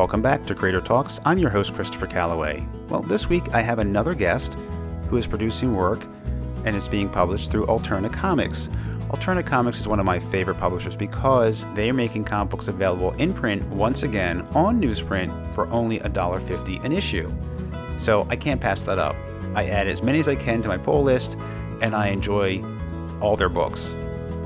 Welcome back to Creator Talks. I'm your host, Christopher Calloway. Well, this week I have another guest who is producing work and it's being published through Alterna Comics. Alterna Comics is one of my favorite publishers because they are making comic books available in print once again on newsprint for only $1.50 an issue. So I can't pass that up. I add as many as I can to my pull list and I enjoy all their books.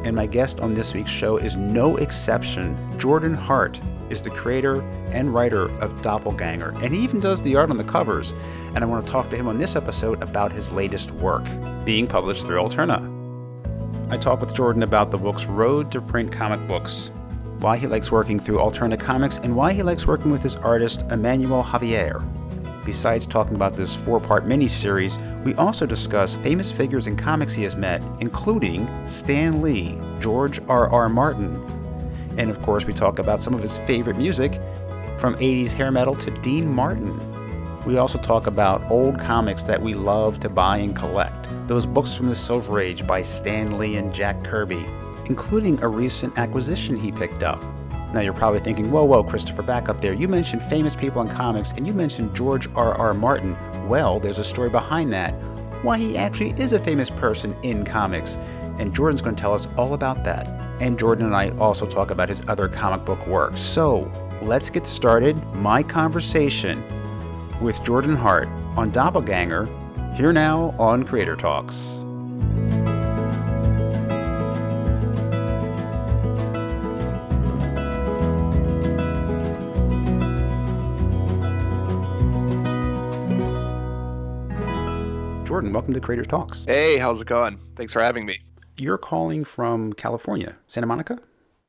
And my guest on this week's show is no exception. Jordan Hart is the creator and writer of Doppelganger, and he even does the art on the covers. And I want to talk to him on this episode about his latest work, being published through Alterna. I talk with Jordan about the book's road to print comic books, why he likes working through Alterna Comics, and why he likes working with his artist Emmanuel Javier. Besides talking about this four part miniseries, we also discuss famous figures in comics he has met, including Stan Lee, George R. R. Martin, and of course, we talk about some of his favorite music, from 80s hair metal to Dean Martin. We also talk about old comics that we love to buy and collect. Those books from the Silver Age by Stan Lee and Jack Kirby, including a recent acquisition he picked up. Now you're probably thinking, whoa, whoa, Christopher, back up there. You mentioned famous people in comics and you mentioned George R. R. Martin. Well, there's a story behind that. Why he actually is a famous person in comics. And Jordan's going to tell us all about that. And Jordan and I also talk about his other comic book work. So let's get started. My conversation with Jordan Hart on Doppelganger, here now on Creator Talks. Jordan, welcome to Creator Talks. Hey, how's it going? Thanks for having me. You're calling from California, Santa Monica?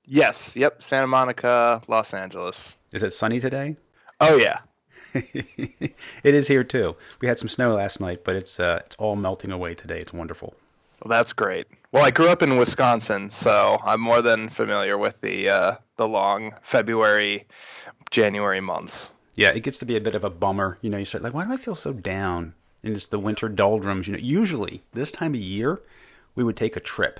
Yes, yep, Santa Monica, Los Angeles. Is it sunny today? Oh yeah. it is here too. We had some snow last night, but it's uh, it's all melting away today. It's wonderful. Well, that's great. Well, I grew up in Wisconsin, so I'm more than familiar with the uh, the long February, January months. Yeah, it gets to be a bit of a bummer. You know, you start like, why do I feel so down? And it's the winter doldrums. You know, usually this time of year, we would take a trip.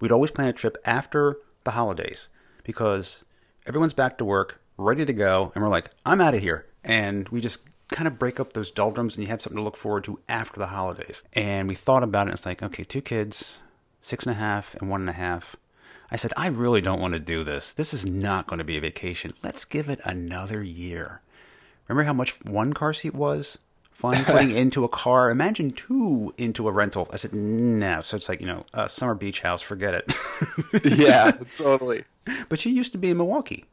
We'd always plan a trip after the holidays because everyone's back to work, ready to go, and we're like, I'm out of here. And we just kind of break up those doldrums and you have something to look forward to after the holidays. And we thought about it, it's like, okay, two kids, six and a half and one and a half. I said, I really don't want to do this. This is not going to be a vacation. Let's give it another year. Remember how much one car seat was? Fun putting into a car. Imagine two into a rental. I said, no. So it's like, you know, a summer beach house, forget it. yeah, totally. But you used to be in Milwaukee.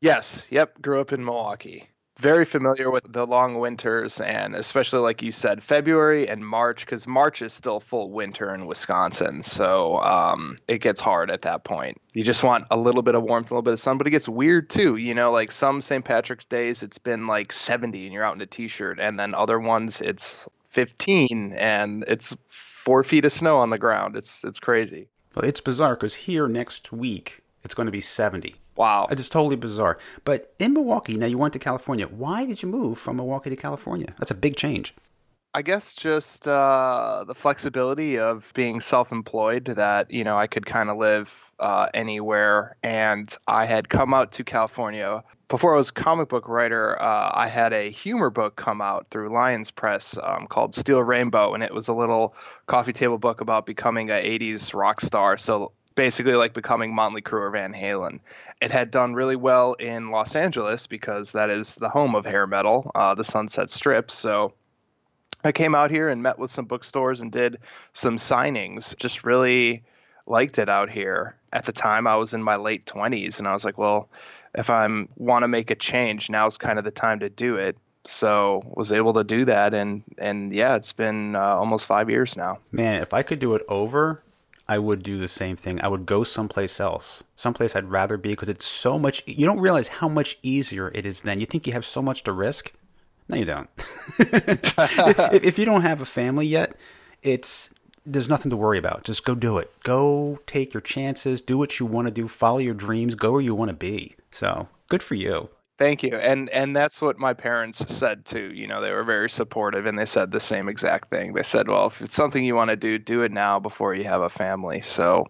Yes. Yep. Grew up in Milwaukee very familiar with the long winters and especially like you said february and march because march is still full winter in wisconsin. So um, it gets hard at that point. You just want a little bit of warmth a little bit of sun but it gets weird too you know like some st patrick's days it's been like 70 and you're out in a t-shirt and then other ones it's 15 and it's four feet of snow on the ground. It's it's crazy. Well it's bizarre because here next week it's going to be 70 Wow. It's just totally bizarre. But in Milwaukee, now you went to California. Why did you move from Milwaukee to California? That's a big change. I guess just uh, the flexibility of being self-employed that you know I could kind of live uh, anywhere, and I had come out to California before I was a comic book writer. Uh, I had a humor book come out through Lyons Press um, called Steel Rainbow, and it was a little coffee table book about becoming a '80s rock star. So basically like becoming Motley Crue or Van Halen. It had done really well in Los Angeles because that is the home of hair metal, uh, the Sunset Strip. So I came out here and met with some bookstores and did some signings. Just really liked it out here. At the time, I was in my late 20s, and I was like, well, if I want to make a change, now's kind of the time to do it so was able to do that and and yeah it's been uh, almost five years now man if i could do it over I would do the same thing. I would go someplace else, someplace I'd rather be because it's so much. You don't realize how much easier it is then. You think you have so much to risk. No, you don't. if, if you don't have a family yet, it's there's nothing to worry about. Just go do it. Go take your chances. Do what you want to do. Follow your dreams. Go where you want to be. So good for you. Thank you. And and that's what my parents said too. You know, they were very supportive and they said the same exact thing. They said, "Well, if it's something you want to do, do it now before you have a family." So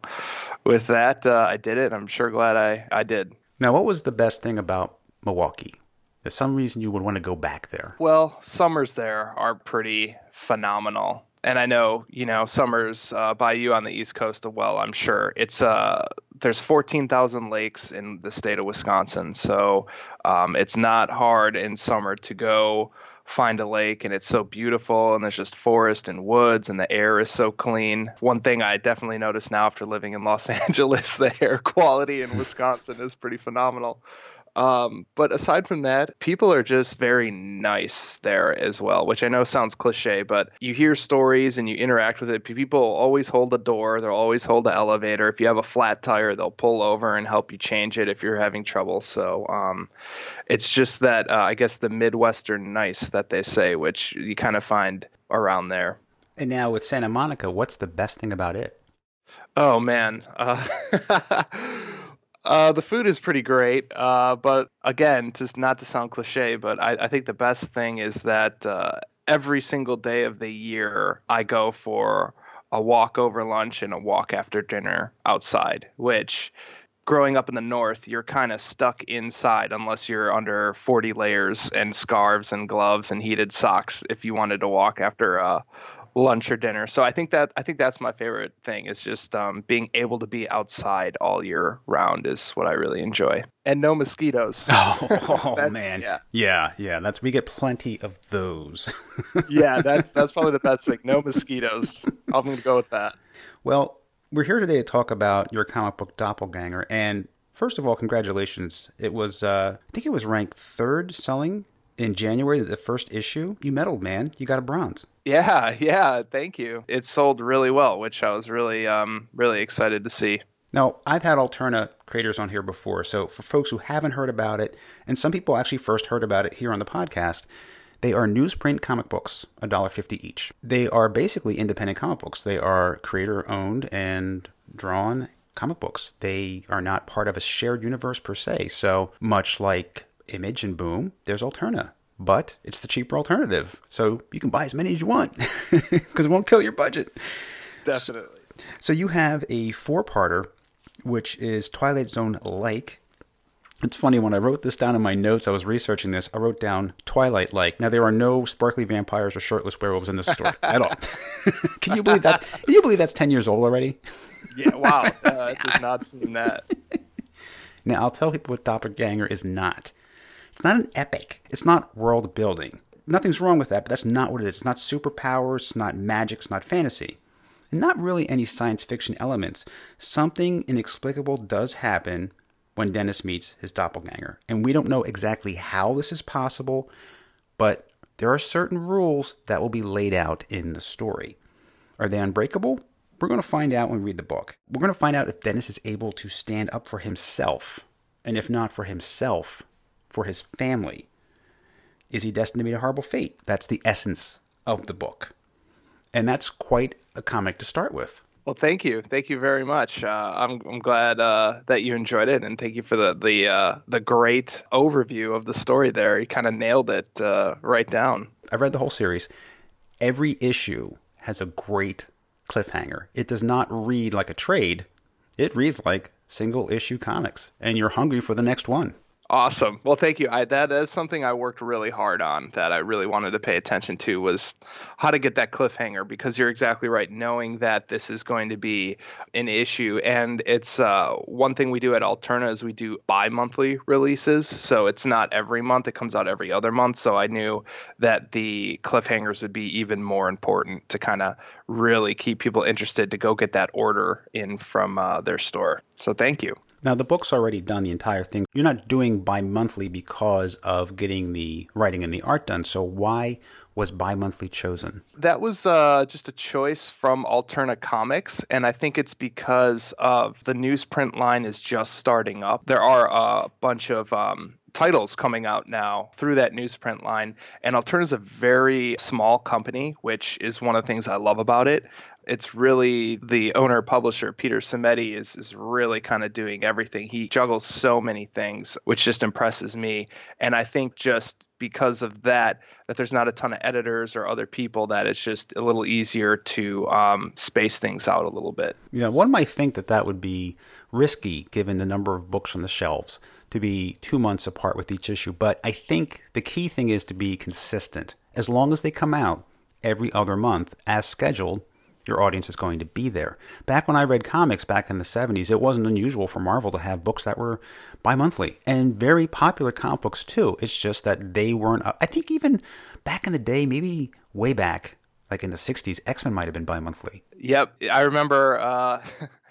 with that, uh, I did it. I'm sure glad I I did. Now, what was the best thing about Milwaukee? There's some reason you would want to go back there. Well, summers there are pretty phenomenal. And I know, you know, summers uh, by you on the East Coast as well. I'm sure it's uh, there's 14,000 lakes in the state of Wisconsin, so um, it's not hard in summer to go find a lake and it's so beautiful and there's just forest and woods and the air is so clean. One thing I definitely notice now after living in Los Angeles, the air quality in Wisconsin is pretty phenomenal. Um, but aside from that, people are just very nice there as well, which I know sounds cliche, but you hear stories and you interact with it. People always hold the door, they'll always hold the elevator. If you have a flat tire, they'll pull over and help you change it if you're having trouble. So um, it's just that, uh, I guess, the Midwestern nice that they say, which you kind of find around there. And now with Santa Monica, what's the best thing about it? Oh, man. Uh, Uh, the food is pretty great, uh, but again, just not to sound cliche, but I, I think the best thing is that uh, every single day of the year I go for a walk over lunch and a walk after dinner outside, which growing up in the north, you're kind of stuck inside unless you're under 40 layers and scarves and gloves and heated socks if you wanted to walk after a, lunch or dinner. So I think that I think that's my favorite thing is just um, being able to be outside all year round is what I really enjoy. And no mosquitoes. Oh, man, yeah. yeah, yeah. That's we get plenty of those. yeah, that's that's probably the best thing. No mosquitoes. I'm going to go with that. Well, we're here today to talk about your comic book Doppelganger, and first of all, congratulations! It was uh, I think it was ranked third selling in January, the first issue. You medaled, man. You got a bronze. Yeah, yeah, thank you. It sold really well, which I was really, um, really excited to see. Now, I've had Alterna creators on here before, so for folks who haven't heard about it, and some people actually first heard about it here on the podcast, they are newsprint comic books, $1.50 each. They are basically independent comic books. They are creator owned and drawn comic books. They are not part of a shared universe per se. So much like Image and Boom, there's Alterna but it's the cheaper alternative. So you can buy as many as you want because it won't kill your budget. Definitely. So, so you have a four parter, which is Twilight Zone like. It's funny, when I wrote this down in my notes, I was researching this. I wrote down Twilight like. Now, there are no sparkly vampires or shirtless werewolves in this story at all. can you believe that? Can you believe that's 10 years old already? Yeah, wow. Uh, it does not seem that. Now, I'll tell people what Doppelganger is not. It's not an epic. It's not world building. Nothing's wrong with that, but that's not what it is. It's not superpowers, it's not magic, it's not fantasy. And not really any science fiction elements. Something inexplicable does happen when Dennis meets his doppelganger. And we don't know exactly how this is possible, but there are certain rules that will be laid out in the story. Are they unbreakable? We're going to find out when we read the book. We're going to find out if Dennis is able to stand up for himself. And if not for himself, for his family. Is he destined to meet a horrible fate? That's the essence of the book. And that's quite a comic to start with. Well, thank you, thank you very much. Uh, I'm I'm glad uh, that you enjoyed it, and thank you for the the uh, the great overview of the story. There, you kind of nailed it uh, right down. I've read the whole series. Every issue has a great cliffhanger. It does not read like a trade. It reads like single issue comics, and you're hungry for the next one. Awesome. Well, thank you. I, that is something I worked really hard on that I really wanted to pay attention to was how to get that cliffhanger because you're exactly right. Knowing that this is going to be an issue, and it's uh, one thing we do at Alterna is we do bi-monthly releases, so it's not every month. It comes out every other month. So I knew that the cliffhangers would be even more important to kind of really keep people interested to go get that order in from uh, their store. So thank you. Now, the book's already done, the entire thing. You're not doing bi monthly because of getting the writing and the art done. So, why was bi monthly chosen? That was uh, just a choice from Alterna Comics. And I think it's because of the newsprint line is just starting up. There are a bunch of um, titles coming out now through that newsprint line. And Alterna is a very small company, which is one of the things I love about it. It's really the owner publisher, Peter Simeti, is, is really kind of doing everything. He juggles so many things, which just impresses me. And I think just because of that, that there's not a ton of editors or other people, that it's just a little easier to um, space things out a little bit. Yeah, one might think that that would be risky given the number of books on the shelves to be two months apart with each issue. But I think the key thing is to be consistent. As long as they come out every other month as scheduled, your audience is going to be there. Back when I read comics back in the 70s, it wasn't unusual for Marvel to have books that were bi monthly and very popular comic books too. It's just that they weren't, I think even back in the day, maybe way back, like in the 60s, X Men might have been bi monthly. Yep. I remember. Uh...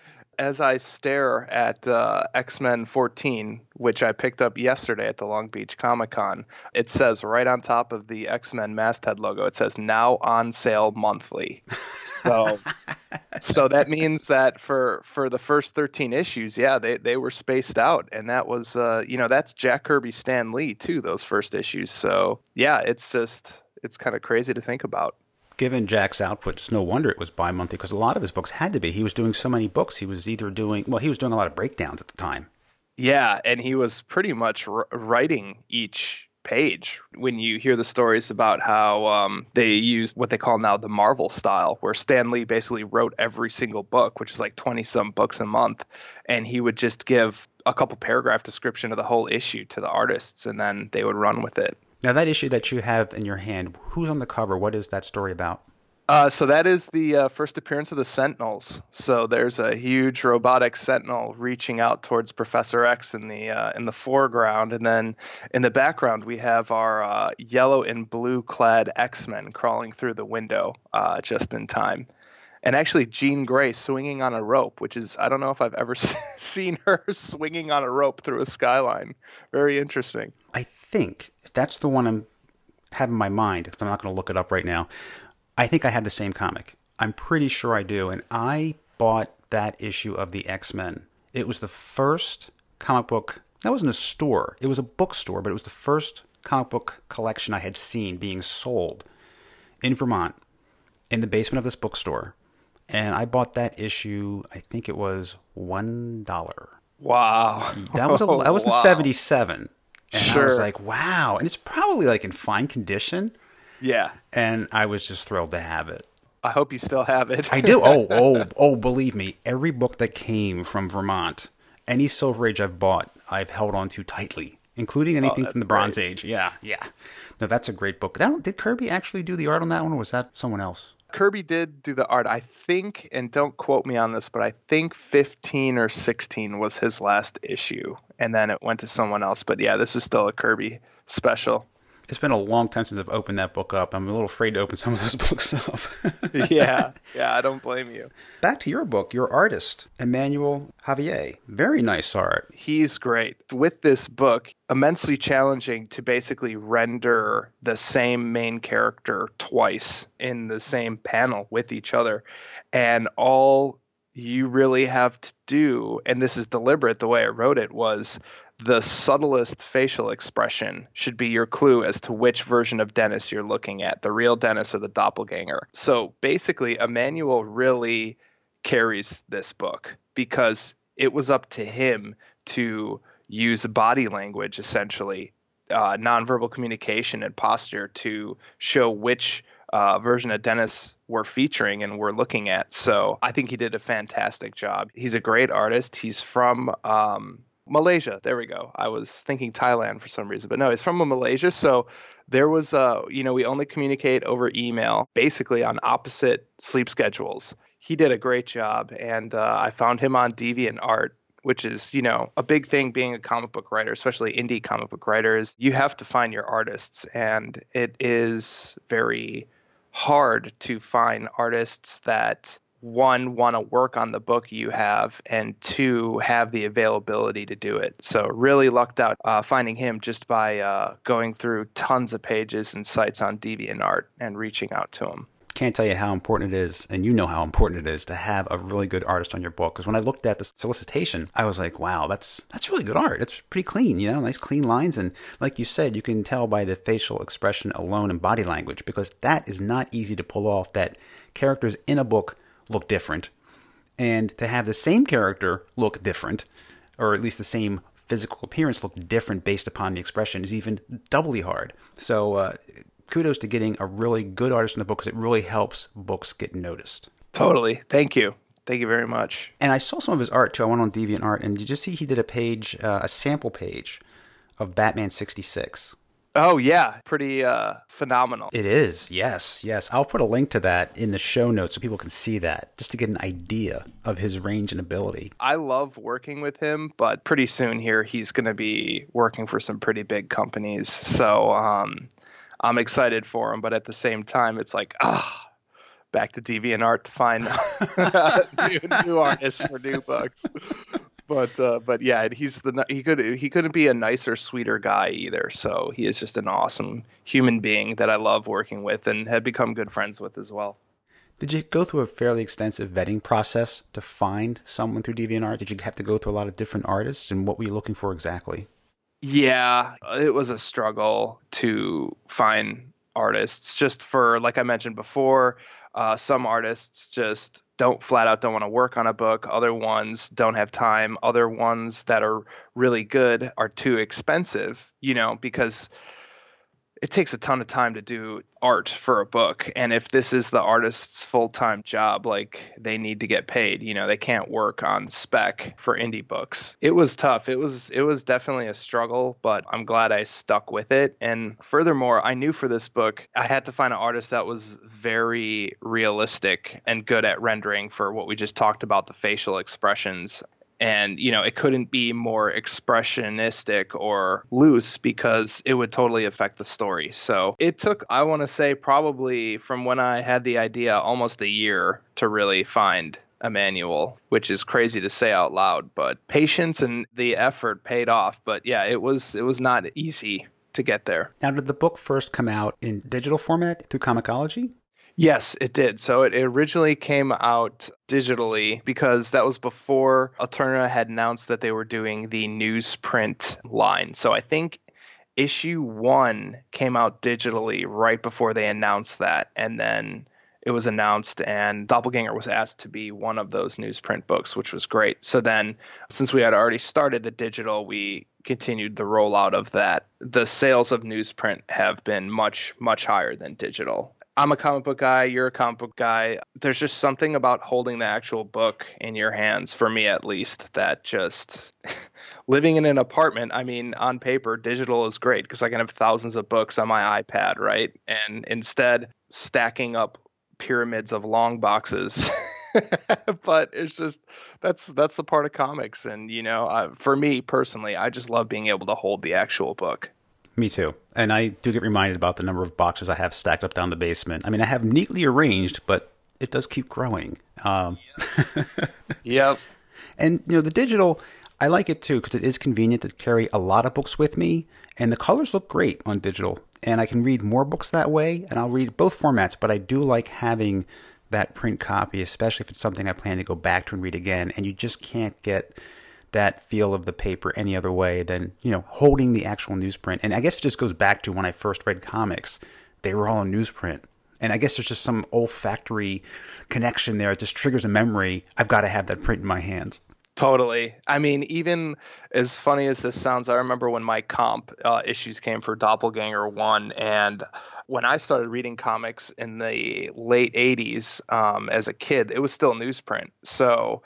as I stare at uh, X Men 14, which I picked up yesterday at the Long Beach Comic Con, it says right on top of the X Men masthead logo, it says now on sale monthly. So, so that means that for for the first 13 issues, yeah, they they were spaced out, and that was uh, you know that's Jack Kirby, Stan Lee too, those first issues. So yeah, it's just it's kind of crazy to think about given Jack's output, it's no wonder it was bi monthly because a lot of his books had to be. He was doing so many books. He was either doing, well, he was doing a lot of breakdowns at the time. Yeah, and he was pretty much writing each page when you hear the stories about how um, they used what they call now the Marvel style, where Stan Lee basically wrote every single book, which is like 20 some books a month, and he would just give a couple paragraph description of the whole issue to the artists, and then they would run with it. Now, that issue that you have in your hand, who's on the cover? What is that story about? Uh, so that is the uh, first appearance of the Sentinels. So there's a huge robotic Sentinel reaching out towards Professor X in the uh, in the foreground, and then in the background we have our uh, yellow and blue clad X Men crawling through the window uh, just in time. And actually, Jean Grey swinging on a rope, which is I don't know if I've ever seen her swinging on a rope through a skyline. Very interesting. I think if that's the one I'm having in my mind, because I'm not going to look it up right now, I think I have the same comic. I'm pretty sure I do. And I bought that issue of the X Men. It was the first comic book, that wasn't a store, it was a bookstore, but it was the first comic book collection I had seen being sold in Vermont in the basement of this bookstore. And I bought that issue, I think it was $1. Wow. That was a, that was wow. in 77. And sure. I was like, wow. And it's probably like in fine condition. Yeah. And I was just thrilled to have it. I hope you still have it. I do. Oh, oh, oh, believe me, every book that came from Vermont, any Silver Age I've bought, I've held on to tightly, including oh, anything oh, from the Bronze great. Age. Yeah, yeah. No, that's a great book. That, did Kirby actually do the art on that one, or was that someone else? Kirby did do the art. I think, and don't quote me on this, but I think 15 or 16 was his last issue, and then it went to someone else. But yeah, this is still a Kirby special it's been a long time since I've opened that book up. I'm a little afraid to open some of those books up. yeah, yeah, I don't blame you. Back to your book, your artist, Emmanuel Javier. Very nice art. He's great. With this book, immensely challenging to basically render the same main character twice in the same panel with each other. And all you really have to do, and this is deliberate the way I wrote it, was the subtlest facial expression should be your clue as to which version of Dennis you're looking at, the real Dennis or the doppelganger. So basically, Emmanuel really carries this book because it was up to him to use body language, essentially, uh, nonverbal communication and posture to show which uh, version of Dennis we're featuring and we're looking at. So I think he did a fantastic job. He's a great artist. He's from um, Malaysia. There we go. I was thinking Thailand for some reason, but no, it's from Malaysia. So there was, uh, you know, we only communicate over email, basically on opposite sleep schedules. He did a great job, and uh, I found him on DeviantArt which is you know a big thing being a comic book writer especially indie comic book writers you have to find your artists and it is very hard to find artists that one want to work on the book you have and two have the availability to do it so really lucked out uh, finding him just by uh, going through tons of pages and sites on deviantart and reaching out to him can't tell you how important it is, and you know how important it is to have a really good artist on your book. Because when I looked at the solicitation, I was like, "Wow, that's that's really good art. It's pretty clean, you know, nice clean lines." And like you said, you can tell by the facial expression alone and body language, because that is not easy to pull off. That characters in a book look different, and to have the same character look different, or at least the same physical appearance look different based upon the expression is even doubly hard. So, uh, kudos to getting a really good artist in the book because it really helps books get noticed. Totally. Thank you. Thank you very much. And I saw some of his art too. I went on DeviantArt, and did you see he did a page, uh, a sample page of Batman 66? Oh yeah, pretty uh, phenomenal. It is. Yes, yes. I'll put a link to that in the show notes so people can see that, just to get an idea of his range and ability. I love working with him, but pretty soon here he's going to be working for some pretty big companies. So um, I'm excited for him, but at the same time, it's like ah. Back to DeviantArt to find new, new artists for new books but uh, but yeah, he's the he could he couldn't be a nicer, sweeter guy either. So he is just an awesome human being that I love working with and have become good friends with as well. Did you go through a fairly extensive vetting process to find someone through DeviantArt? Did you have to go through a lot of different artists, and what were you looking for exactly? Yeah, it was a struggle to find artists. Just for like I mentioned before, uh, some artists just don't flat out don't want to work on a book. Other ones don't have time. Other ones that are really good are too expensive, you know, because it takes a ton of time to do art for a book. And if this is the artist's full-time job like they need to get paid you know they can't work on spec for indie books. It was tough. It was it was definitely a struggle but i'm glad i stuck with it. And furthermore i knew for this book i had to find an artist that was very realistic and good at rendering for what we just talked about the facial expressions and you know it couldn't be more expressionistic or loose because it would totally affect the story so it took i want to say probably from when i had the idea almost a year to really find Emmanuel, which is crazy to say out loud, but patience and the effort paid off. But yeah, it was it was not easy to get there. Now, did the book first come out in digital format through Comixology? Yes, it did. So it originally came out digitally because that was before Alterna had announced that they were doing the newsprint line. So I think issue one came out digitally right before they announced that. And then it was announced, and Doppelganger was asked to be one of those newsprint books, which was great. So then, since we had already started the digital, we continued the rollout of that. The sales of newsprint have been much, much higher than digital. I'm a comic book guy, you're a comic book guy. There's just something about holding the actual book in your hands, for me at least, that just living in an apartment, I mean, on paper, digital is great because I can have thousands of books on my iPad, right? And instead, stacking up pyramids of long boxes. but it's just that's that's the part of comics and you know for me personally i just love being able to hold the actual book me too. And I do get reminded about the number of boxes I have stacked up down the basement. I mean, I have neatly arranged, but it does keep growing. Um, yep. And, you know, the digital, I like it too because it is convenient to carry a lot of books with me. And the colors look great on digital. And I can read more books that way. And I'll read both formats, but I do like having that print copy, especially if it's something I plan to go back to and read again. And you just can't get that feel of the paper any other way than you know holding the actual newsprint. And I guess it just goes back to when I first read comics; they were all in newsprint. And I guess there's just some olfactory connection there. It just triggers a memory. I've got to have that print in my hands. Totally. I mean, even as funny as this sounds, I remember when my comp uh, issues came for Doppelganger 1, and when I started reading comics in the late 80s um, as a kid, it was still newsprint. So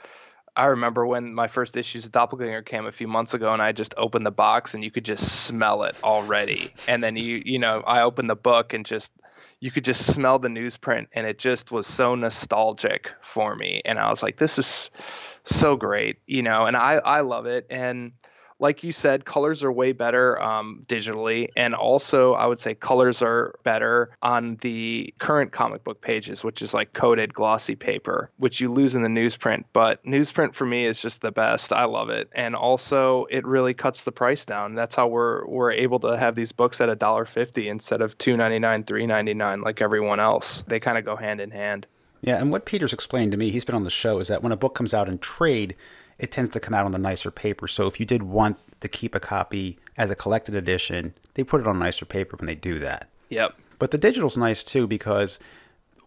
I remember when my first issues of Doppelganger came a few months ago, and I just opened the box and you could just smell it already. and then you, you know, I opened the book and just you could just smell the newsprint, and it just was so nostalgic for me. And I was like, this is so great, you know, and I I love it. And like you said, colors are way better um, digitally, and also I would say colors are better on the current comic book pages, which is like coated glossy paper, which you lose in the newsprint. But newsprint for me is just the best. I love it, and also it really cuts the price down. That's how we're we're able to have these books at a dollar fifty instead of two ninety nine, three ninety nine like everyone else. They kind of go hand in hand. Yeah, and what Peter's explained to me, he's been on the show, is that when a book comes out in trade it tends to come out on the nicer paper. So if you did want to keep a copy as a collected edition, they put it on nicer paper when they do that. Yep. But the digital's nice too because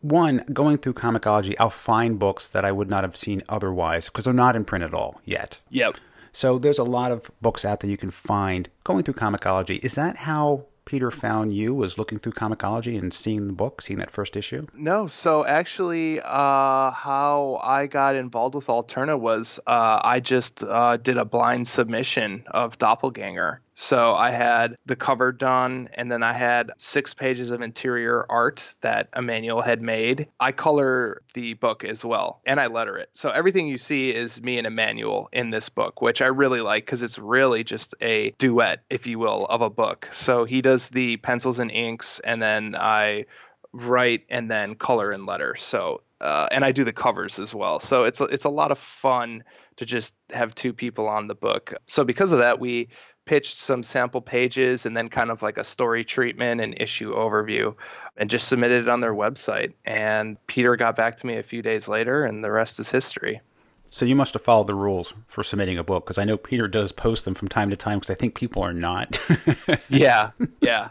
one, going through Comixology, I'll find books that I would not have seen otherwise because they're not in print at all yet. Yep. So there's a lot of books out there you can find going through Comixology. Is that how Peter found you? Was looking through Comixology and seeing the book, seeing that first issue? No. So actually, uh, how I got involved with Alterna was uh, I just uh, did a blind submission of Doppelganger. So I had the cover done, and then I had six pages of interior art that Emmanuel had made. I color the book as well, and I letter it. So everything you see is me and Emmanuel in this book, which I really like because it's really just a duet, if you will, of a book. So he does the pencils and inks, and then I write and then color and letter. So uh, and I do the covers as well. So it's a, it's a lot of fun to just have two people on the book. So because of that, we pitched some sample pages and then kind of like a story treatment and issue overview and just submitted it on their website. And Peter got back to me a few days later, and the rest is history. So you must have followed the rules for submitting a book because I know Peter does post them from time to time because I think people are not. yeah, yeah.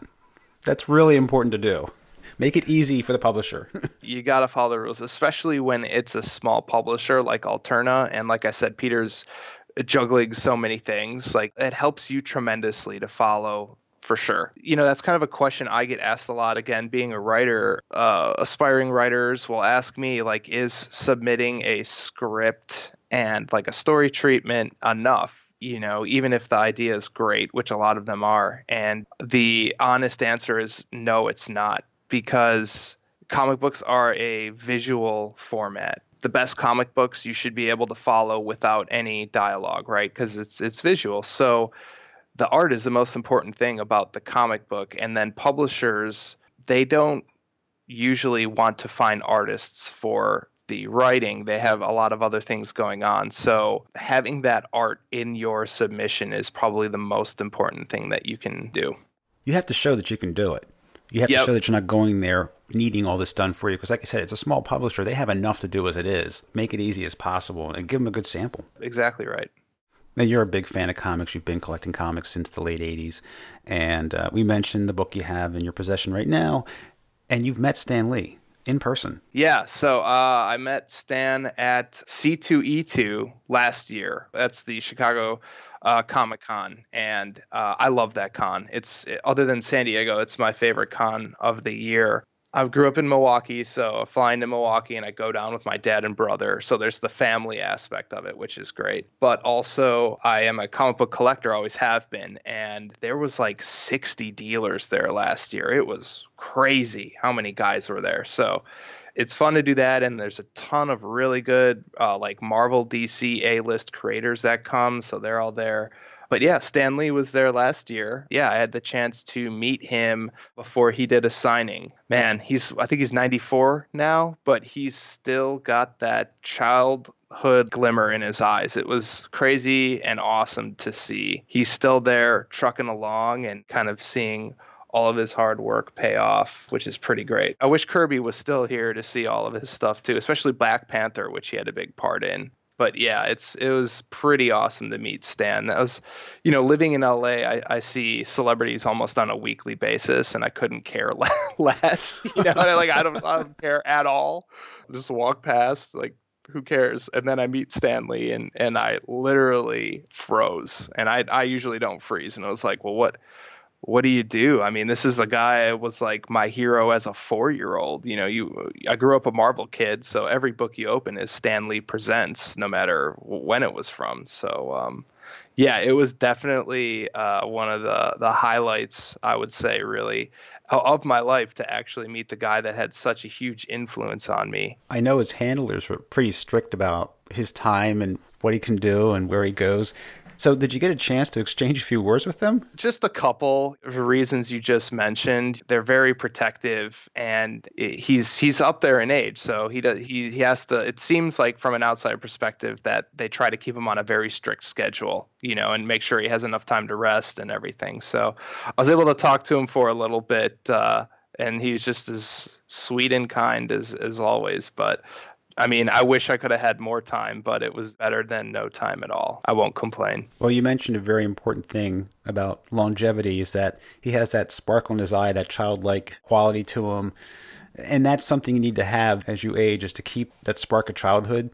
That's really important to do. Make it easy for the publisher. you got to follow the rules, especially when it's a small publisher like Alterna. And like I said, Peter's juggling so many things. Like it helps you tremendously to follow for sure. You know, that's kind of a question I get asked a lot. Again, being a writer, uh, aspiring writers will ask me, like, is submitting a script and like a story treatment enough? You know, even if the idea is great, which a lot of them are. And the honest answer is no, it's not, because comic books are a visual format the best comic books you should be able to follow without any dialogue, right? Because it's it's visual. So the art is the most important thing about the comic book, and then publishers they don't usually want to find artists for the writing. They have a lot of other things going on. So having that art in your submission is probably the most important thing that you can do. You have to show that you can do it. You have yep. to show that you're not going there needing all this done for you. Because, like I said, it's a small publisher. They have enough to do as it is. Make it easy as possible and give them a good sample. Exactly right. Now, you're a big fan of comics. You've been collecting comics since the late 80s. And uh, we mentioned the book you have in your possession right now. And you've met Stan Lee in person. Yeah, so uh, I met Stan at C2E2 last year. That's the Chicago uh, Comic Con, and uh, I love that con. It's other than San Diego, it's my favorite con of the year. I grew up in Milwaukee, so I fly into Milwaukee and I go down with my dad and brother. So there's the family aspect of it, which is great. But also, I am a comic book collector, always have been, and there was like 60 dealers there last year. It was crazy how many guys were there. So it's fun to do that and there's a ton of really good uh, like marvel dc a list creators that come so they're all there but yeah stan lee was there last year yeah i had the chance to meet him before he did a signing man he's i think he's 94 now but he's still got that childhood glimmer in his eyes it was crazy and awesome to see he's still there trucking along and kind of seeing all of his hard work pay off, which is pretty great. I wish Kirby was still here to see all of his stuff too, especially Black Panther, which he had a big part in. But yeah, it's it was pretty awesome to meet Stan. That was, you know, living in LA, I, I see celebrities almost on a weekly basis, and I couldn't care less. You know, like I don't, I don't care at all. just walk past, like who cares? And then I meet Stan Lee, and and I literally froze. And I I usually don't freeze. And I was like, well, what what do you do? I mean, this is a guy was like my hero as a four year old. You know, you I grew up a Marvel kid, so every book you open is Stan Lee presents, no matter when it was from. So, um, yeah, it was definitely uh, one of the the highlights I would say, really, of my life to actually meet the guy that had such a huge influence on me. I know his handlers were pretty strict about his time and what he can do and where he goes. So, did you get a chance to exchange a few words with them? Just a couple of reasons you just mentioned. They're very protective, and he's he's up there in age, so he does he he has to. It seems like from an outside perspective that they try to keep him on a very strict schedule, you know, and make sure he has enough time to rest and everything. So, I was able to talk to him for a little bit. Uh, and he's just as sweet and kind as as always. But I mean, I wish I could have had more time, but it was better than no time at all. I won't complain. Well, you mentioned a very important thing about longevity is that he has that sparkle in his eye, that childlike quality to him. And that's something you need to have as you age, is to keep that spark of childhood,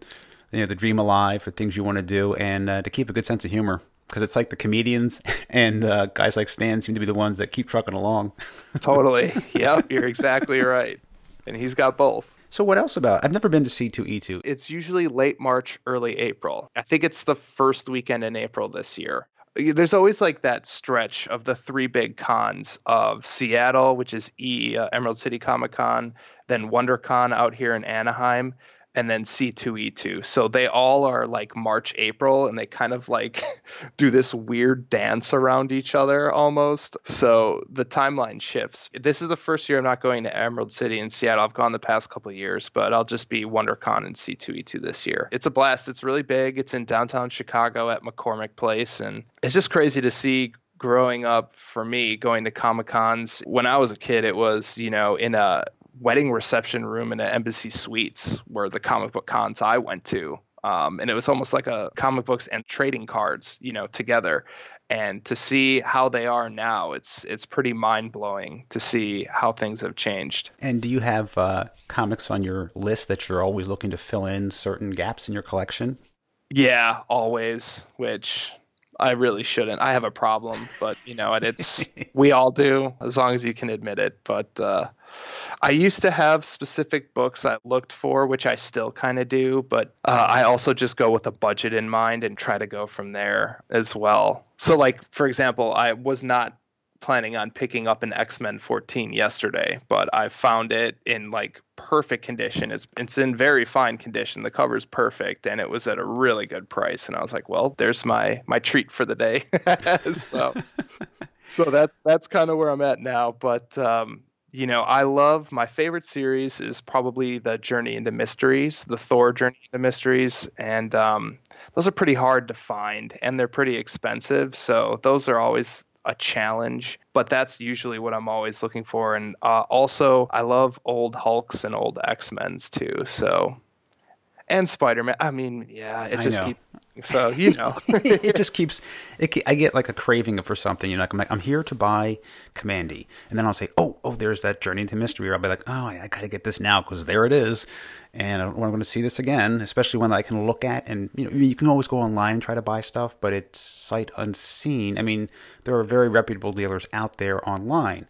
you know, the dream alive for things you want to do, and uh, to keep a good sense of humor. Because it's like the comedians and uh, guys like Stan seem to be the ones that keep trucking along. totally. Yep, you're exactly right. And he's got both. So what else about? I've never been to C2E2. It's usually late March, early April. I think it's the first weekend in April this year. There's always like that stretch of the three big cons of Seattle, which is E uh, Emerald City Comic Con, then WonderCon out here in Anaheim, and then C2E2. So they all are like March, April, and they kind of like do this weird dance around each other almost. So the timeline shifts. This is the first year I'm not going to Emerald City in Seattle. I've gone the past couple years, but I'll just be WonderCon and C2E2 this year. It's a blast. It's really big. It's in downtown Chicago at McCormick Place, and it's just crazy to see growing up for me going to comic cons when i was a kid it was you know in a wedding reception room in an embassy suites where the comic book cons I went to. Um, and it was almost like a comic books and trading cards, you know, together. And to see how they are now, it's it's pretty mind blowing to see how things have changed. And do you have uh, comics on your list that you're always looking to fill in certain gaps in your collection? Yeah, always. Which I really shouldn't. I have a problem, but you know, and it's we all do as long as you can admit it. But uh, I used to have specific books I looked for, which I still kind of do, but uh, I also just go with a budget in mind and try to go from there as well. So, like, for example, I was not planning on picking up an X-Men 14 yesterday, but I found it in like perfect condition. It's it's in very fine condition. The cover's perfect and it was at a really good price and I was like, well, there's my my treat for the day. so so that's that's kind of where I'm at now, but um you know, I love my favorite series is probably the Journey into Mysteries, the Thor Journey into Mysteries, and um, those are pretty hard to find and they're pretty expensive. So those are always a challenge, but that's usually what I'm always looking for. And uh, also, I love old Hulks and old X Men's too. So and Spider-Man. I mean, yeah, it just keeps. So you know, it just keeps. It, I get like a craving for something. You know, like I'm, like, I'm here to buy Kamandi, and then I'll say, oh, oh, there's that Journey into Mystery. Or I'll be like, oh, I, I got to get this now because there it is, and I am going to see this again. Especially when I can look at and you know, you can always go online and try to buy stuff, but it's sight unseen. I mean, there are very reputable dealers out there online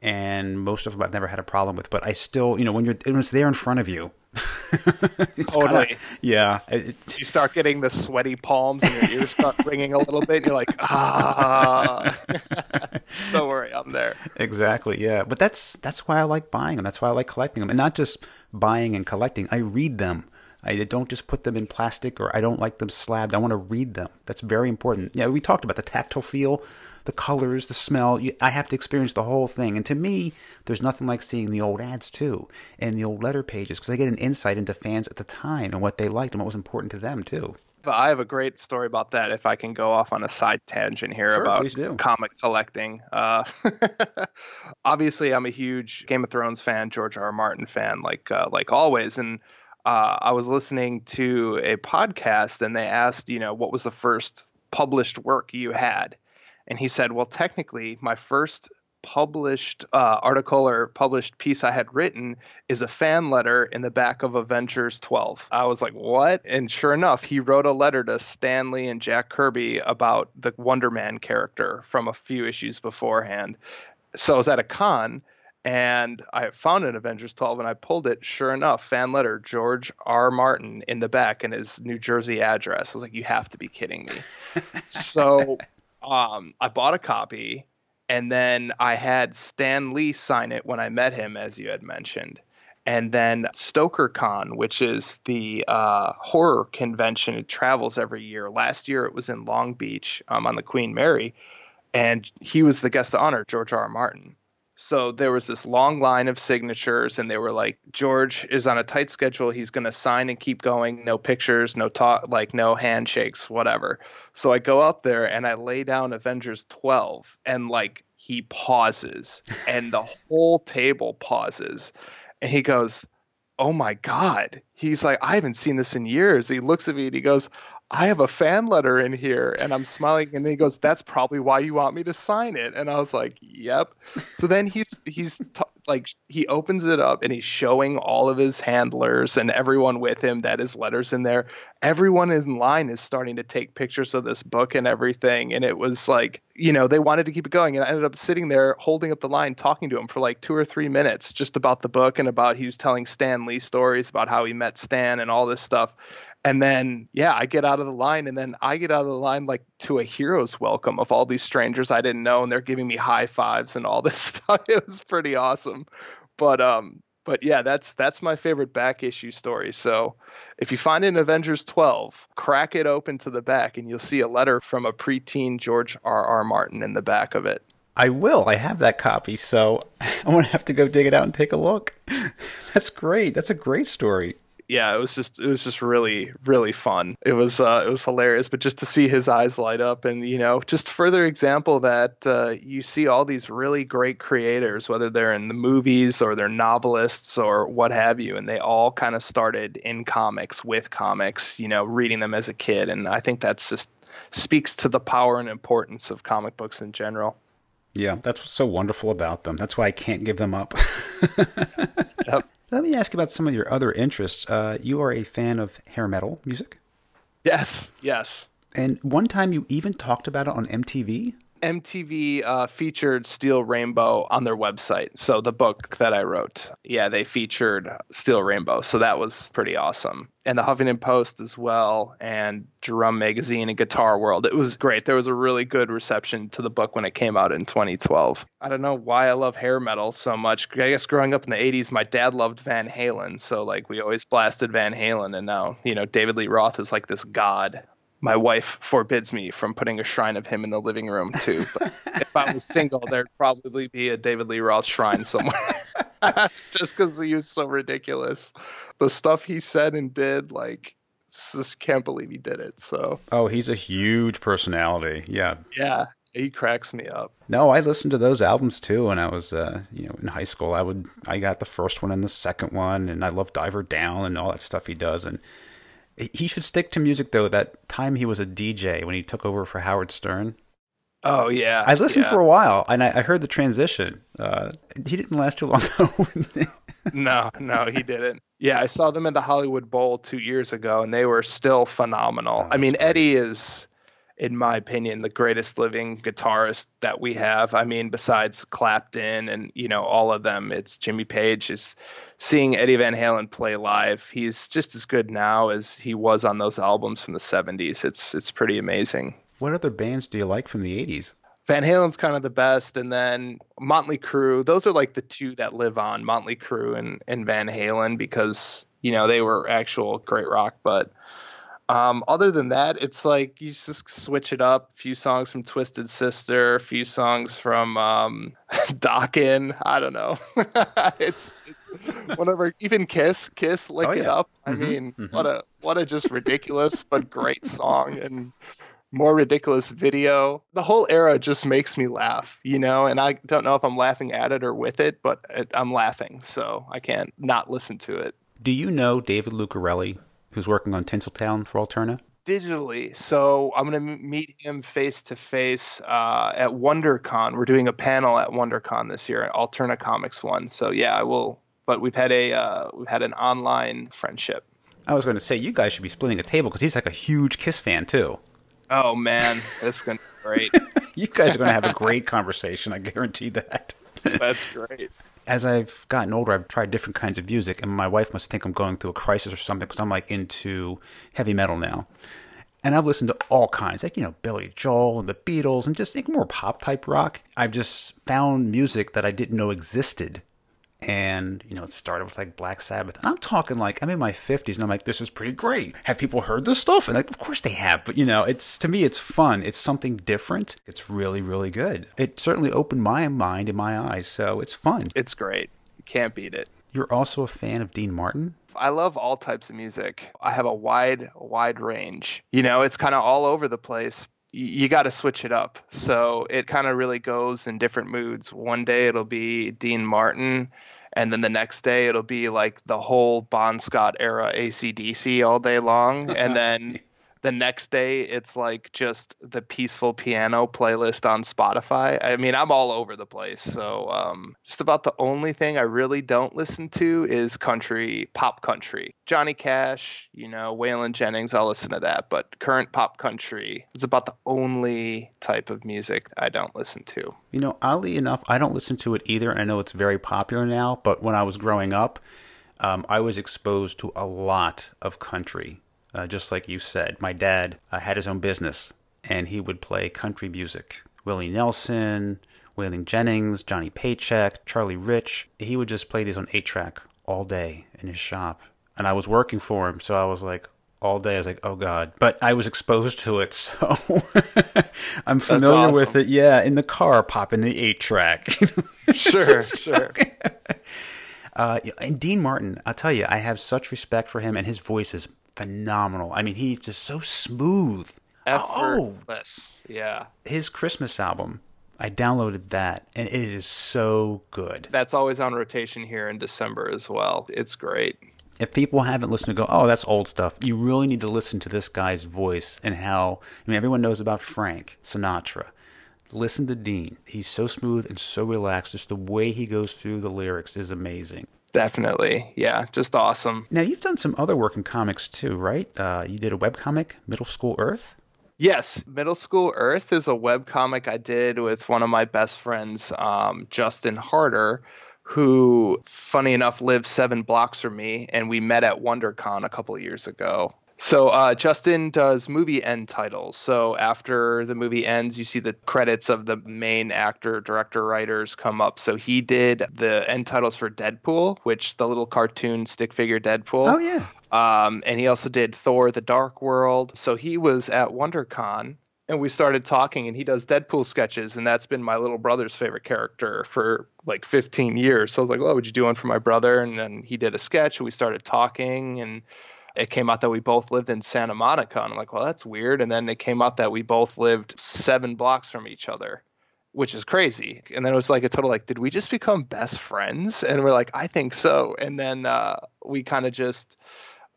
and most of them I've never had a problem with. But I still, you know, when you're when it's there in front of you, totally. Kinda, yeah. It, you start getting the sweaty palms and your ears start ringing a little bit. And you're like, ah. Don't worry, I'm there. Exactly. Yeah. But that's that's why I like buying them. That's why I like collecting them, and not just buying and collecting. I read them. I don't just put them in plastic or I don't like them slabbed. I want to read them. That's very important. Yeah, we talked about the tactile feel the colors, the smell. I have to experience the whole thing. And to me, there's nothing like seeing the old ads too and the old letter pages because I get an insight into fans at the time and what they liked and what was important to them too. I have a great story about that. If I can go off on a side tangent here sure, about comic collecting. Uh, obviously, I'm a huge Game of Thrones fan, George R. R. Martin fan, like uh, like always. And uh, I was listening to a podcast, and they asked, you know, what was the first published work you had? And he said, "Well, technically, my first published uh, article or published piece I had written is a fan letter in the back of Avengers 12. I was like, what? And sure enough, he wrote a letter to Stan Lee and Jack Kirby about the Wonder Man character from a few issues beforehand. So I was at a con and I found an Avengers 12 and I pulled it. Sure enough, fan letter, George R. Martin in the back and his New Jersey address. I was like, you have to be kidding me. so um, I bought a copy, and then I had Stan Lee sign it when I met him, as you had mentioned. And then StokerCon, which is the uh, horror convention, it travels every year. Last year it was in Long Beach um, on the Queen Mary, and he was the guest of honor, George R. R. Martin. So there was this long line of signatures, and they were like, George is on a tight schedule. He's going to sign and keep going. No pictures, no talk, like no handshakes, whatever. So I go up there and I lay down Avengers 12, and like he pauses, and the whole table pauses, and he goes, Oh my God. He's like, I haven't seen this in years. He looks at me and he goes, I have a fan letter in here. And I'm smiling. And then he goes, That's probably why you want me to sign it. And I was like, Yep. So then he's, he's, t- like he opens it up and he's showing all of his handlers and everyone with him that his letters in there everyone in line is starting to take pictures of this book and everything and it was like you know they wanted to keep it going and i ended up sitting there holding up the line talking to him for like two or three minutes just about the book and about he was telling stan lee stories about how he met stan and all this stuff and then, yeah, I get out of the line, and then I get out of the line like to a hero's welcome of all these strangers I didn't know, and they're giving me high fives and all this stuff. It was pretty awesome. But um, but yeah, that's that's my favorite back issue story. So if you find an Avengers 12, crack it open to the back, and you'll see a letter from a preteen George R. R. Martin in the back of it. I will. I have that copy, so I'm gonna have to go dig it out and take a look. That's great. That's a great story yeah, it was just it was just really really fun. It was uh, it was hilarious, but just to see his eyes light up and you know just further example that uh, you see all these really great creators, whether they're in the movies or they're novelists or what have you, and they all kind of started in comics with comics, you know, reading them as a kid, and I think that's just speaks to the power and importance of comic books in general. Yeah, that's what's so wonderful about them. That's why I can't give them up. yep. Let me ask about some of your other interests. Uh, you are a fan of hair metal music? Yes, yes. And one time you even talked about it on MTV? MTV uh, featured Steel Rainbow on their website. So the book that I wrote, yeah, they featured Steel Rainbow. So that was pretty awesome. And the Huffington Post as well, and Drum Magazine and Guitar World. It was great. There was a really good reception to the book when it came out in 2012. I don't know why I love hair metal so much. I guess growing up in the 80s, my dad loved Van Halen. So like we always blasted Van Halen. And now, you know, David Lee Roth is like this god my wife forbids me from putting a shrine of him in the living room too. But if I was single, there'd probably be a David Lee Roth shrine somewhere. Just because he was so ridiculous, the stuff he said and did, like, just can't believe he did it. So. Oh, he's a huge personality. Yeah. Yeah, he cracks me up. No, I listened to those albums too when I was, uh, you know, in high school. I would, I got the first one and the second one, and I love Diver Down and all that stuff he does, and he should stick to music though. That time he was a DJ when he took over for Howard Stern. Oh yeah, I listened yeah. for a while and I, I heard the transition. Uh, he didn't last too long though. no, no, he didn't. Yeah, I saw them at the Hollywood Bowl two years ago, and they were still phenomenal. Oh, I mean, great. Eddie is, in my opinion, the greatest living guitarist that we have. I mean, besides Clapton and you know all of them, it's Jimmy Page is seeing Eddie Van Halen play live, he's just as good now as he was on those albums from the 70s. It's it's pretty amazing. What other bands do you like from the 80s? Van Halen's kind of the best, and then Motley Crue. Those are like the two that live on Motley Crue and, and Van Halen because you know they were actual great rock. But um, other than that, it's like you just switch it up. A few songs from Twisted Sister, a few songs from um, Dokken. I don't know. it's it's whatever. Even Kiss, Kiss, lick oh, yeah. it up. I mm-hmm, mean, mm-hmm. what a what a just ridiculous but great song and more ridiculous video. The whole era just makes me laugh, you know. And I don't know if I'm laughing at it or with it, but I'm laughing, so I can't not listen to it. Do you know David Lucarelli, who's working on Tinseltown for Alterna? digitally. So I'm going to meet him face to face at WonderCon. We're doing a panel at WonderCon this year, Alterna Comics one. So yeah, I will but we've had a uh, we've had an online friendship. I was going to say you guys should be splitting a table because he's like a huge Kiss fan too. Oh man, that's going to be great. you guys are going to have a great conversation. I guarantee that. that's great. As I've gotten older, I've tried different kinds of music, and my wife must think I'm going through a crisis or something because I'm like into heavy metal now. And I've listened to all kinds, like, you know, Billy Joel and the Beatles and just like more pop type rock. I've just found music that I didn't know existed and you know it started with like black sabbath. And i'm talking like i'm in my 50s and i'm like this is pretty great. Have people heard this stuff? And like of course they have but you know it's to me it's fun. It's something different. It's really really good. It certainly opened my mind and my eyes so it's fun. It's great. You can't beat it. You're also a fan of dean martin? I love all types of music. I have a wide, wide range. You know, it's kind of all over the place, you got to switch it up. So it kind of really goes in different moods. One day it'll be Dean Martin, and then the next day it'll be like the whole Bon Scott era ACDC all day long, and then the next day it's like just the peaceful piano playlist on Spotify. I mean, I'm all over the place. So, um, just about the only thing I really don't listen to is country, pop country. Johnny Cash, you know, Waylon Jennings, I'll listen to that. But current pop country is about the only type of music I don't listen to. You know, oddly enough, I don't listen to it either. I know it's very popular now, but when I was growing up, um, I was exposed to a lot of country. Uh, just like you said, my dad uh, had his own business and he would play country music. Willie Nelson, Waylon Jennings, Johnny Paycheck, Charlie Rich. He would just play these on 8 track all day in his shop. And I was working for him, so I was like, all day. I was like, oh God. But I was exposed to it, so I'm familiar awesome. with it. Yeah, in the car, popping the eight track. sure, sure. Uh, and Dean Martin, I'll tell you, I have such respect for him, and his voice is phenomenal. I mean, he's just so smooth. Effortless. Oh, yeah. His Christmas album, I downloaded that, and it is so good. That's always on rotation here in December as well. It's great. If people haven't listened to go, oh, that's old stuff, you really need to listen to this guy's voice and how, I mean, everyone knows about Frank Sinatra. Listen to Dean. He's so smooth and so relaxed. Just the way he goes through the lyrics is amazing. Definitely. Yeah, just awesome. Now, you've done some other work in comics too, right? Uh, you did a webcomic, Middle School Earth? Yes, Middle School Earth is a webcomic I did with one of my best friends, um, Justin Harder, who, funny enough, lives seven blocks from me, and we met at WonderCon a couple years ago. So uh, Justin does movie end titles. So after the movie ends, you see the credits of the main actor, director, writers come up. So he did the end titles for Deadpool, which the little cartoon stick figure Deadpool. Oh yeah. Um, and he also did Thor: The Dark World. So he was at WonderCon and we started talking and he does deadpool sketches and that's been my little brother's favorite character for like 15 years so i was like well would you do one for my brother and then he did a sketch and we started talking and it came out that we both lived in Santa Monica. And I'm like, well, that's weird. And then it came out that we both lived seven blocks from each other, which is crazy. And then it was like a total like, did we just become best friends? And we're like, I think so. And then uh, we kind of just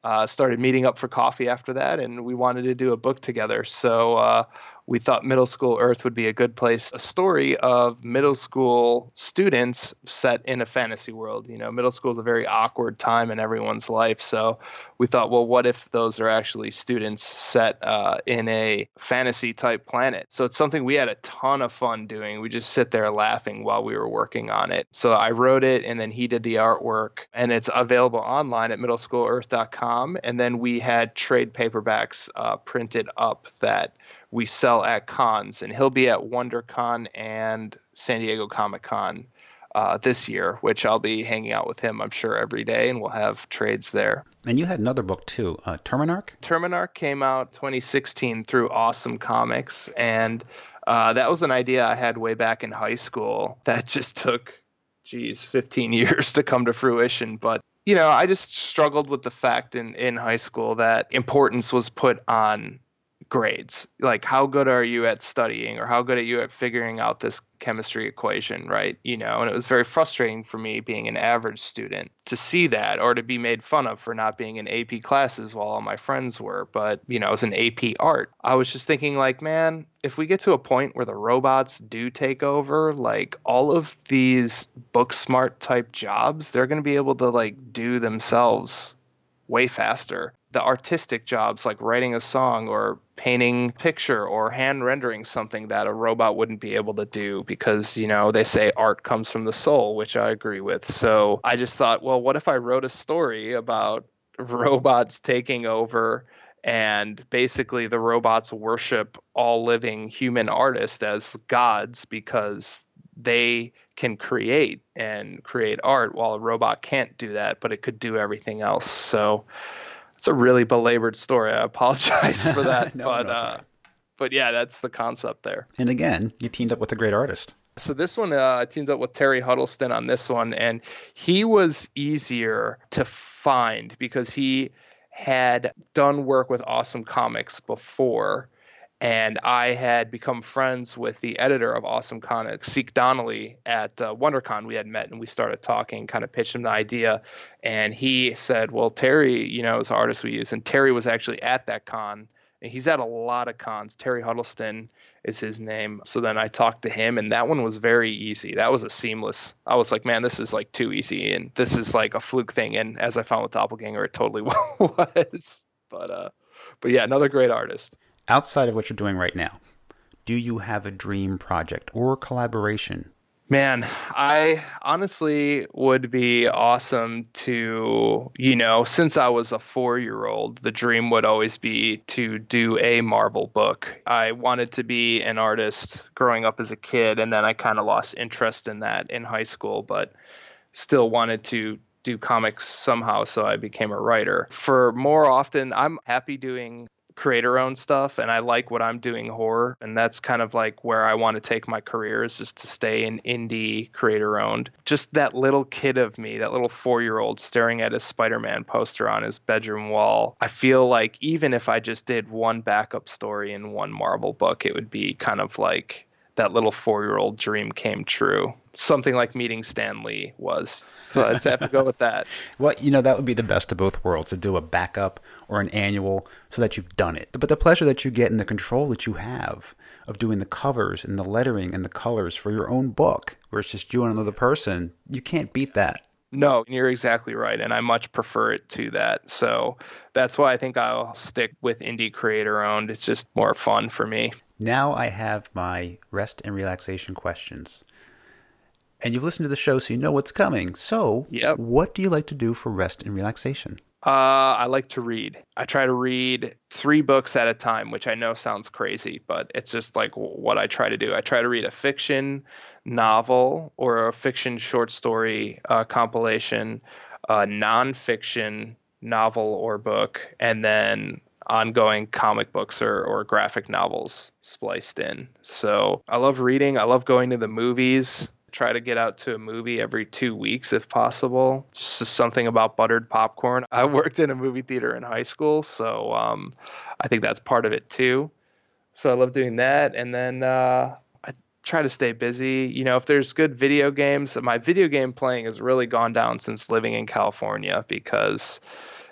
uh, started meeting up for coffee after that, and we wanted to do a book together. So uh, we thought Middle School Earth would be a good place. A story of middle school students set in a fantasy world. You know, middle school is a very awkward time in everyone's life. So we thought, well, what if those are actually students set uh, in a fantasy type planet? So it's something we had a ton of fun doing. We just sit there laughing while we were working on it. So I wrote it and then he did the artwork and it's available online at middleschoolearth.com. And then we had trade paperbacks uh, printed up that we sell at cons, and he'll be at WonderCon and San Diego Comic Con uh, this year, which I'll be hanging out with him, I'm sure, every day, and we'll have trades there. And you had another book too, uh, Terminarch. Terminarch came out 2016 through Awesome Comics, and uh, that was an idea I had way back in high school that just took, geez, 15 years to come to fruition. But you know, I just struggled with the fact in in high school that importance was put on grades. Like how good are you at studying or how good are you at figuring out this chemistry equation right? You know and it was very frustrating for me being an average student to see that or to be made fun of for not being in ap classes while all my friends were. But you know as an ap art i was just thinking like man if we get to a point where the robots do take over like all of these book smart type jobs they're going to be able to like do themselves way faster the artistic jobs like writing a song or painting picture or hand rendering something that a robot wouldn't be able to do because you know they say art comes from the soul which i agree with. So i just thought well what if i wrote a story about robots taking over and basically the robots worship all living human artists as gods because they can create and create art while a robot can't do that but it could do everything else. So it's a really belabored story. I apologize for that, no, but no, uh, but yeah, that's the concept there. And again, you teamed up with a great artist. So this one, uh, I teamed up with Terry Huddleston on this one, and he was easier to find because he had done work with Awesome Comics before and I had become friends with the editor of Awesome Comics, Seek Donnelly, at uh, WonderCon. We had met and we started talking, kind of pitched him the idea, and he said, "Well, Terry, you know, is an artist we use." And Terry was actually at that con And he's at a lot of cons. Terry Huddleston is his name. So then I talked to him, and that one was very easy. That was a seamless. I was like, man, this is like too easy, and this is like a fluke thing. And as I found with Doppelganger, it totally was. But uh, but yeah, another great artist. Outside of what you're doing right now, do you have a dream project or collaboration Man, I honestly would be awesome to, you know, since I was a four year old, the dream would always be to do a Marvel book. I wanted to be an artist growing up as a kid, and then I kind of lost interest in that in high school, but still wanted to do comics somehow, so I became a writer. For more often, I'm happy doing creator owned stuff and I like what I'm doing horror and that's kind of like where I want to take my career is just to stay in indie creator owned. Just that little kid of me, that little 4-year-old staring at his Spider-Man poster on his bedroom wall. I feel like even if I just did one backup story in one Marvel book, it would be kind of like that little four year old dream came true. Something like meeting Stan Lee was. So I'd have to go with that. well, you know, that would be the best of both worlds to do a backup or an annual so that you've done it. But the pleasure that you get and the control that you have of doing the covers and the lettering and the colors for your own book, where it's just you and another person, you can't beat that. No, you're exactly right. And I much prefer it to that. So that's why I think I'll stick with indie creator owned. It's just more fun for me. Now I have my rest and relaxation questions. And you've listened to the show, so you know what's coming. So, yep. what do you like to do for rest and relaxation? Uh, I like to read. I try to read three books at a time, which I know sounds crazy, but it's just like what I try to do. I try to read a fiction novel or a fiction short story uh, compilation, nonfiction novel or book, and then ongoing comic books or, or graphic novels spliced in. So I love reading. I love going to the movies. Try to get out to a movie every two weeks if possible. It's Just something about buttered popcorn. I worked in a movie theater in high school, so um, I think that's part of it too. So I love doing that. And then uh, try to stay busy. You know, if there's good video games, my video game playing has really gone down since living in California because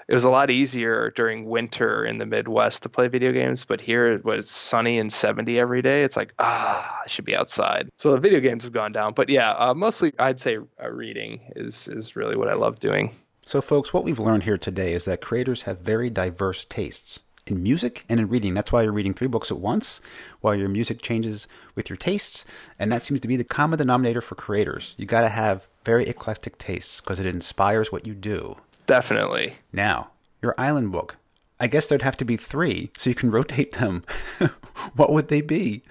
it was a lot easier during winter in the Midwest to play video games, but here it was sunny and 70 every day. It's like, ah, I should be outside. So the video games have gone down. But yeah, uh, mostly I'd say uh, reading is, is really what I love doing. So, folks, what we've learned here today is that creators have very diverse tastes in music and in reading. That's why you're reading three books at once, while your music changes with your tastes. And that seems to be the common denominator for creators. You got to have very eclectic tastes because it inspires what you do. Definitely. Now, your island book. I guess there'd have to be three, so you can rotate them. what would they be?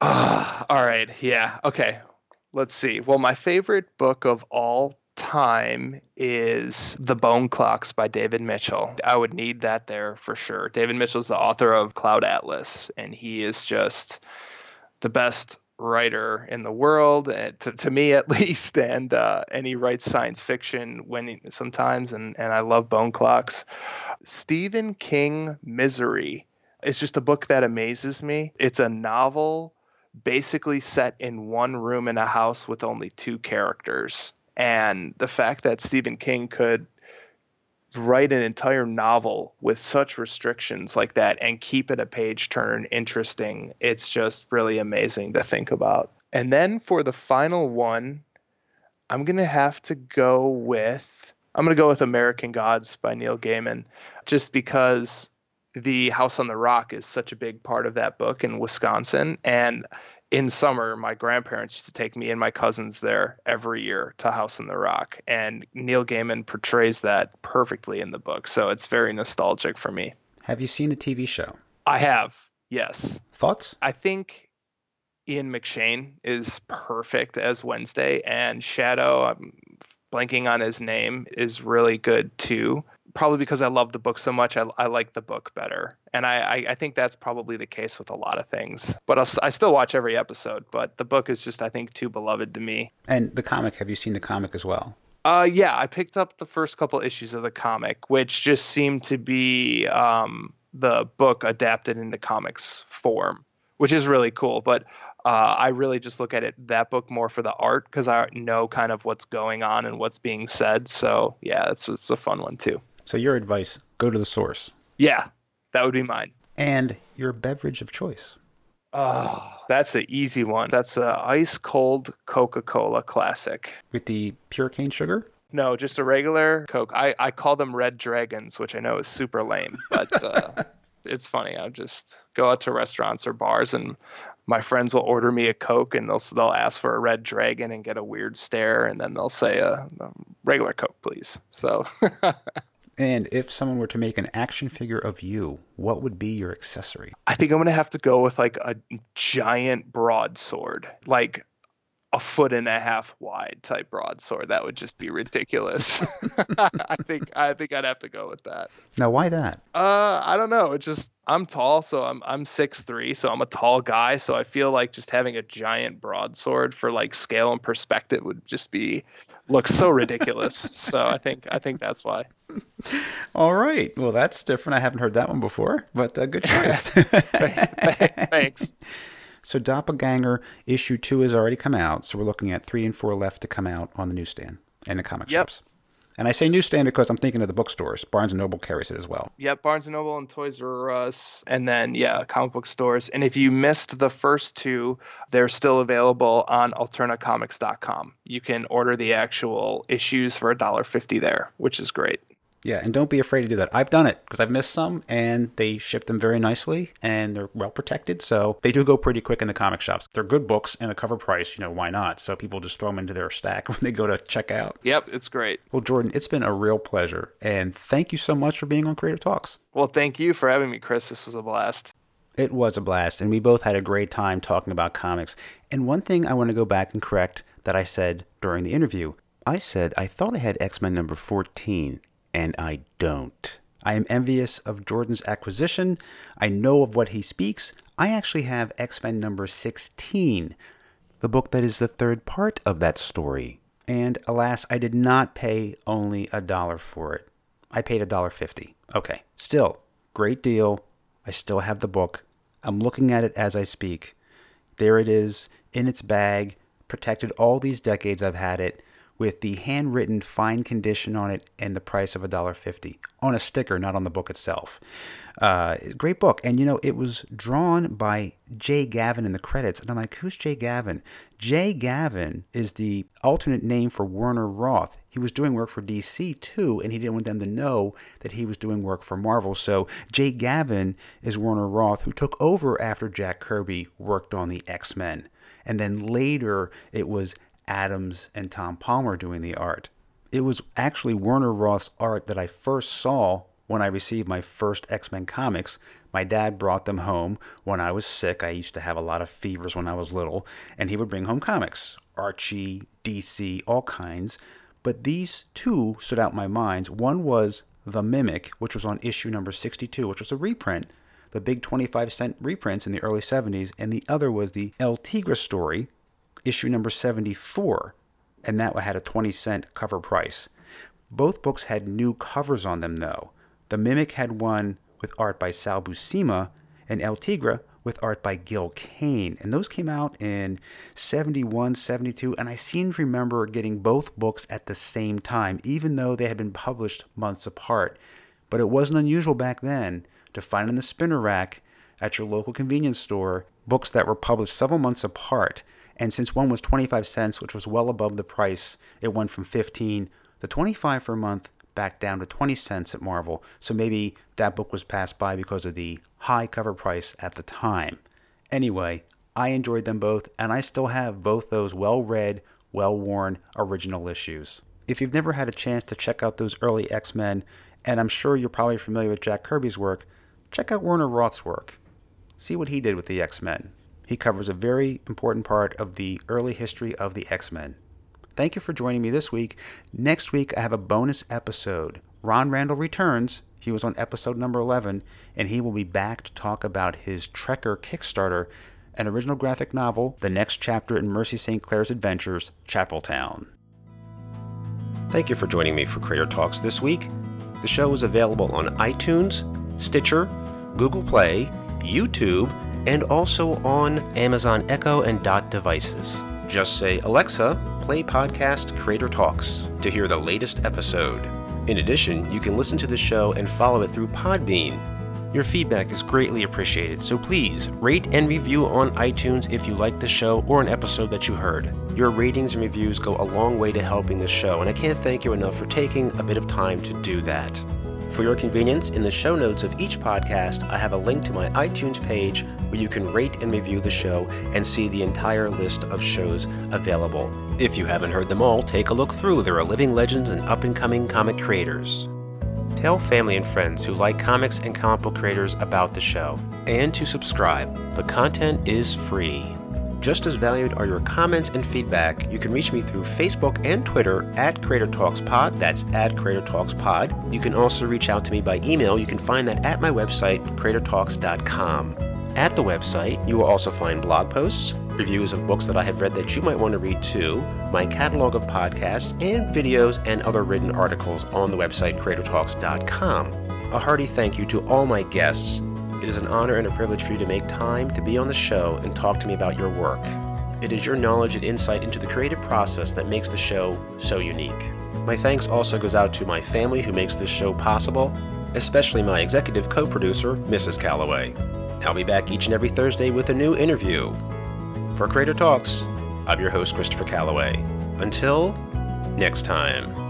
Uh, all right. Yeah. Okay. Let's see. Well, my favorite book of all time is The Bone Clocks by David Mitchell. I would need that there for sure. David Mitchell is the author of Cloud Atlas, and he is just the best writer in the world, eh, to, to me at least. And uh, and he writes science fiction when sometimes, and and I love Bone Clocks. Stephen King Misery is just a book that amazes me. It's a novel basically set in one room in a house with only two characters. And the fact that Stephen King could write an entire novel with such restrictions like that and keep it a page turn interesting it's just really amazing to think about. And then for the final one i'm going to have to go with i'm going to go with american gods by neil gaiman just because the house on the rock is such a big part of that book in wisconsin. And in summer, my grandparents used to take me and my cousins there every year to House on the Rock, and Neil Gaiman portrays that perfectly in the book. So it's very nostalgic for me. Have you seen the TV show? I have. Yes. Thoughts? I think Ian McShane is perfect as Wednesday, and Shadow. I'm blanking on his name is really good too probably because I love the book so much, I, I like the book better. And I, I, I, think that's probably the case with a lot of things. But I'll, I still watch every episode, but the book is just, I think, too beloved to me. And the comic, have you seen the comic as well? Uh, yeah, I picked up the first couple issues of the comic, which just seemed to be um, the book adapted into comics form, which is really cool. But uh, I really just look at it that book more for the art because I know kind of what's going on and what's being said. So yeah, it's it's a fun one too. So your advice: go to the source. Yeah, that would be mine. And your beverage of choice. Oh, that's an easy one. That's a ice cold Coca Cola classic. With the pure cane sugar? No, just a regular Coke. I, I call them Red Dragons, which I know is super lame, but uh, it's funny. I just go out to restaurants or bars and my friends will order me a Coke and they'll they'll ask for a Red Dragon and get a weird stare, and then they'll say a, a regular Coke, please. So. And if someone were to make an action figure of you, what would be your accessory? I think I'm gonna have to go with like a giant broadsword, like a foot and a half wide type broadsword. That would just be ridiculous. I think I think I'd have to go with that. Now, why that? Uh, I don't know. It's just I'm tall, so I'm I'm six three, so I'm a tall guy. So I feel like just having a giant broadsword for like scale and perspective would just be look so ridiculous. so I think I think that's why. All right. Well, that's different. I haven't heard that one before, but uh, good choice. Thanks. So Doppelganger issue two has already come out. So we're looking at three and four left to come out on the newsstand and the comic Yep. shops. And I say newsstand because I'm thinking of the bookstores. Barnes and Noble carries it as well. Yep, Barnes and Noble and Toys R Us, and then yeah, comic book stores. And if you missed the first two, they're still available on alternacomics.com. You can order the actual issues for $1.50 there, which is great. Yeah, and don't be afraid to do that. I've done it because I've missed some, and they ship them very nicely, and they're well protected. So they do go pretty quick in the comic shops. They're good books and a cover price. You know why not? So people just throw them into their stack when they go to check out. Yep, it's great. Well, Jordan, it's been a real pleasure, and thank you so much for being on Creator Talks. Well, thank you for having me, Chris. This was a blast. It was a blast, and we both had a great time talking about comics. And one thing I want to go back and correct that I said during the interview I said I thought I had X Men number 14, and I don't. I am envious of Jordan's acquisition. I know of what he speaks. I actually have X Men number 16, the book that is the third part of that story. And alas, I did not pay only a dollar for it. I paid a dollar fifty. Okay, still great deal. I still have the book. I'm looking at it as I speak. There it is in its bag, protected all these decades I've had it, with the handwritten fine condition on it and the price of $1.50 on a sticker, not on the book itself. Uh, great book. And you know, it was drawn by Jay Gavin in the credits. And I'm like, who's Jay Gavin? Jay Gavin is the alternate name for Werner Roth. He was doing work for DC too, and he didn't want them to know that he was doing work for Marvel. So Jay Gavin is Werner Roth, who took over after Jack Kirby worked on the X Men. And then later it was Adams and Tom Palmer doing the art. It was actually Werner Roth's art that I first saw when I received my first X Men comics. My dad brought them home when I was sick. I used to have a lot of fevers when I was little, and he would bring home comics Archie, DC, all kinds. But these two stood out in my mind. One was The Mimic, which was on issue number 62, which was a reprint, the big 25 cent reprints in the early 70s, and the other was the El Tigre story, issue number 74, and that had a 20 cent cover price. Both books had new covers on them, though. The Mimic had one with art by Sal Buscema, and El Tigre with art by Gil Kane. And those came out in 71, 72, and I seem to remember getting both books at the same time, even though they had been published months apart. But it wasn't unusual back then to find in the spinner rack at your local convenience store books that were published several months apart. And since one was 25 cents, which was well above the price, it went from 15 to 25 for a month back down to 20 cents at Marvel. So maybe that book was passed by because of the high cover price at the time. Anyway, I enjoyed them both, and I still have both those well read, well worn original issues. If you've never had a chance to check out those early X Men, and I'm sure you're probably familiar with Jack Kirby's work, check out Werner Roth's work. See what he did with the X Men. He covers a very important part of the early history of the X Men. Thank you for joining me this week. Next week, I have a bonus episode. Ron Randall returns. He was on episode number 11, and he will be back to talk about his Trekker Kickstarter, an original graphic novel, the next chapter in Mercy St. Clair's adventures, Chapeltown. Thank you for joining me for Creator Talks this week. The show is available on iTunes, Stitcher, Google Play, YouTube, and also on Amazon Echo and Dot devices. Just say, Alexa, play podcast Creator Talks to hear the latest episode. In addition, you can listen to the show and follow it through Podbean. Your feedback is greatly appreciated, so please rate and review on iTunes if you like the show or an episode that you heard. Your ratings and reviews go a long way to helping the show, and I can't thank you enough for taking a bit of time to do that. For your convenience, in the show notes of each podcast, I have a link to my iTunes page where you can rate and review the show and see the entire list of shows available. If you haven't heard them all, take a look through. There are living legends and up and coming comic creators. Tell family and friends who like comics and comic book creators about the show. And to subscribe. The content is free. Just as valued are your comments and feedback. You can reach me through Facebook and Twitter at Creator Talks Pod. That's at Creator Talks Pod. You can also reach out to me by email. You can find that at my website, creatortalks.com. At the website, you will also find blog posts, reviews of books that I have read that you might want to read too, my catalog of podcasts, and videos and other written articles on the website creatortalks.com. A hearty thank you to all my guests. It is an honor and a privilege for you to make time to be on the show and talk to me about your work. It is your knowledge and insight into the creative process that makes the show so unique. My thanks also goes out to my family who makes this show possible, especially my executive co-producer, Mrs. Calloway. I'll be back each and every Thursday with a new interview. For Creator Talks, I'm your host, Christopher Calloway. Until next time.